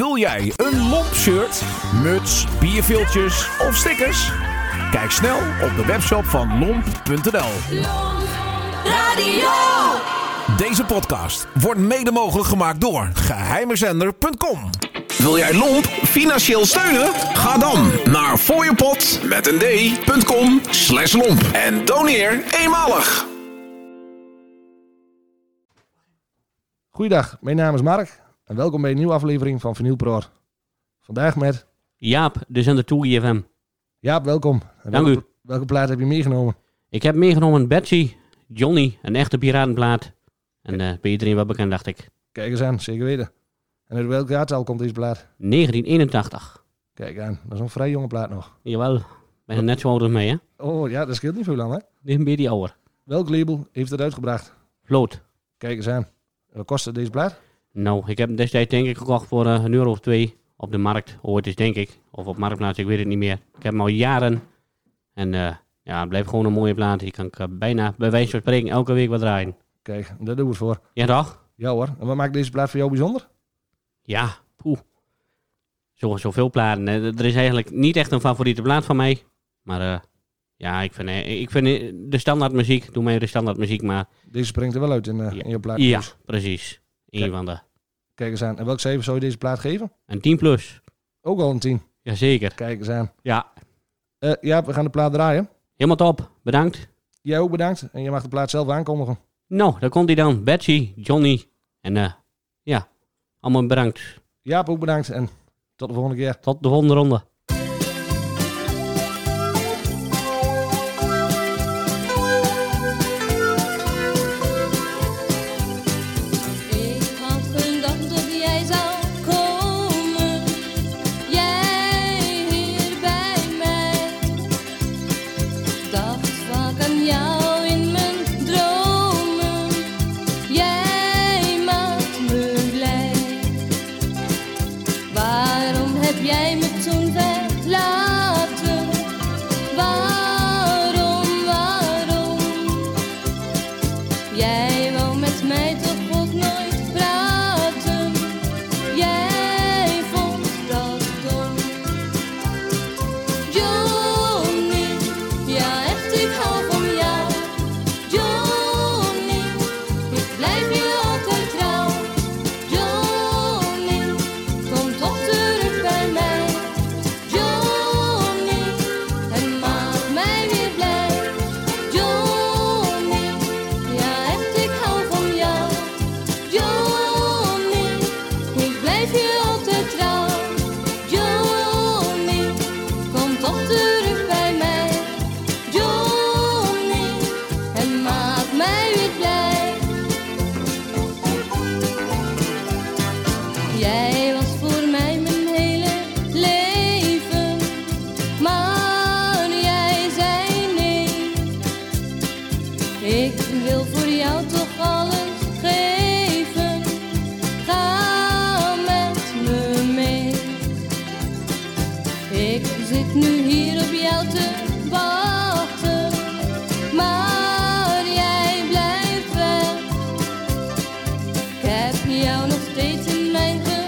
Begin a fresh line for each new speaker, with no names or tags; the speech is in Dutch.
Wil jij een lomp shirt, muts, bierviltjes of stickers? Kijk snel op de webshop van lomp.nl.
Radio.
Deze podcast wordt mede mogelijk gemaakt door geheimezender.com. Wil jij Lomp financieel steunen? Ga dan naar fooiepot met een d.com slash lomp en doneer eenmalig.
Goeiedag, mijn naam is Mark en welkom bij een nieuwe aflevering van Vinyl Pro. Vandaag met
Jaap, de zender Toei FM.
Jaap, welkom. En
Dank
welke,
u.
welke plaat heb je meegenomen?
Ik heb meegenomen Betsy, Johnny, een echte piratenplaat. En eh bij iedereen wel bekend, dacht ik.
Kijk eens aan, zeker weten. En uit welk jaartal komt deze plaat?
1981.
Kijk aan, dat is een vrij jonge plaat nog.
Jawel, ben net zo oud als mij, hè?
Oh ja, dat scheelt niet veel lang hè.
Dit is een beetje ouder.
Welk label heeft het uitgebracht?
Vloot.
Kijk eens aan. Wat kostte deze plaat?
Nou, ik heb hem destijds denk ik gekocht voor eh, een euro of twee op de markt. Ooit is denk ik. Of op Marktplaats, ik weet het niet meer. Ik heb hem al jaren. En eh, ja, het blijft gewoon een mooie plaat. Die kan ik eh, bijna, bij wijze van spreken, elke week wat draaien.
Kijk, daar doen we het voor.
Ja toch?
Ja hoor. En wat maakt deze plaat voor jou bijzonder?
Ja, poeh. Zo, zoveel platen. hè. Er is eigenlijk niet echt een favoriete plaat van mij. Maar ja, ik vind, ik vind de standaard muziek, doe mij de standaard muziek maar.
Deze springt er wel uit in,
Ja.
in je plaat.
Ja, precies. Eén
Kijk.
van de.
Kijk eens aan. En welk cijfer zou je deze plaat geven?
Een 10 plus.
Ook al een 10.
Jazeker.
Kijk eens aan.
Ja,
Eh ja, we gaan de plaat draaien.
helemaal top. Bedankt.
Jij ook bedankt. En je mag de plaat zelf aankondigen.
Nou, daar komt hij dan. Betsy, Johnny. En eh, ja, allemaal bedankt.
Jaap ook bedankt en tot de volgende keer.
Tot de volgende ronde.
Ik wil voor jou toch alles geven. Ga met me mee. Ik zit nu hier op jou te wachten, maar jij blijft weg. Ik heb jou nog steeds in mijn.